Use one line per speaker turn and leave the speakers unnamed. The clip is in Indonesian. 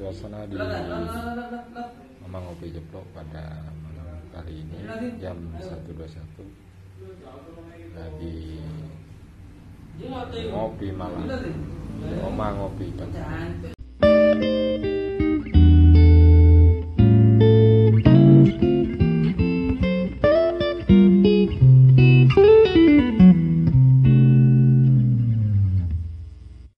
suasana di Mama Ngopi Jeplok pada malam kali ini jam 1.21 lagi ngopi malam. Oma ngopi pagi